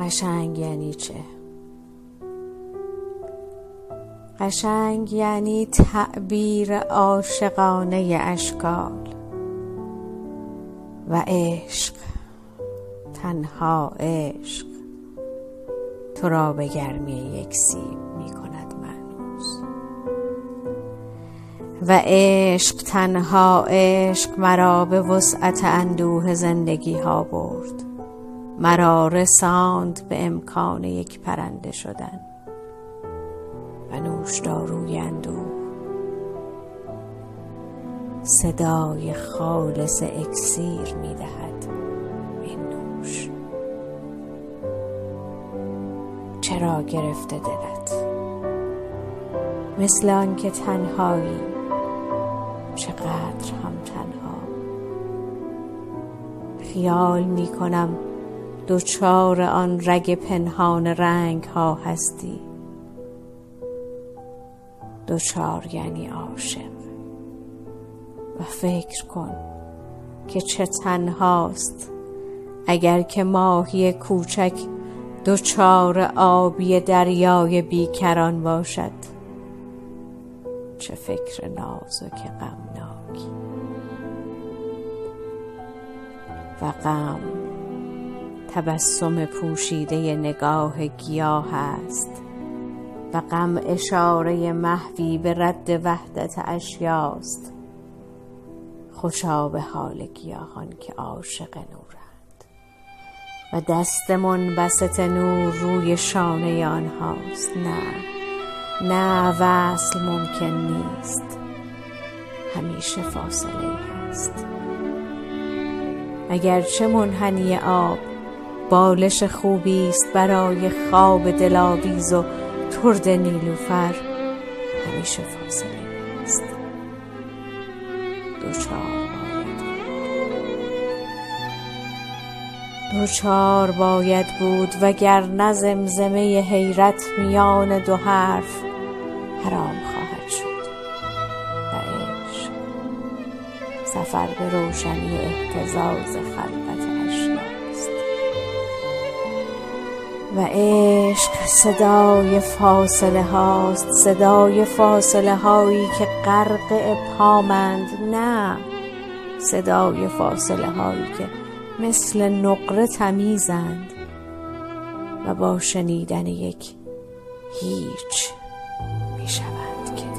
قشنگ یعنی چه؟ قشنگ یعنی تعبیر عاشقانه اشکال و عشق تنها عشق. تو را به گرمی یک سیب می کند معنوس. و عشق تنها عشق مرا به وسعت اندوه زندگی ها برد. مرا رساند به امکان یک پرنده شدن. و نوشداروی اندوه صدای خالص اکسیر می دهد. این نوش چرا گرفته دلت؟ مثل آنکه تنهایی. چقدر هم تنها؟ خیال می کنم دوچار آن رگ پنهان رنگ ها هستی؟ دوچار یعنی عاشق. و فکر کن که چه تنهاست. اگر که ماهی کوچک دوچار آبی دریای بیکران باشد چه فکر نازک غمناکی و غم تبسم پوشیده نگاه گیاه است. و غم اشاره محوی به رد وحدت اشیاست. خوشا به حال گیاهان که عاشق نورند. و دست منبسط نور روی شانه آنهاست. نه نه وصل ممکن نیست. همیشه فاصله هست اگرچه منحنی آب بالش خوبی است برای خواب دلاویز و ترد نیلوفر. همیشه فاصله است دوچار دوچار باید بود وگر زمزمه حیرت میان دو حرف حرام خواهد شد و عشق. سفر به روشنی احتزاز خلقت و عشق صدای فاصله هاست صدای فاصله هایی که غرق ابهامند نه. صدای فاصله هایی که مثل نقره تمیزند و با شنیدن یک هیچ می شود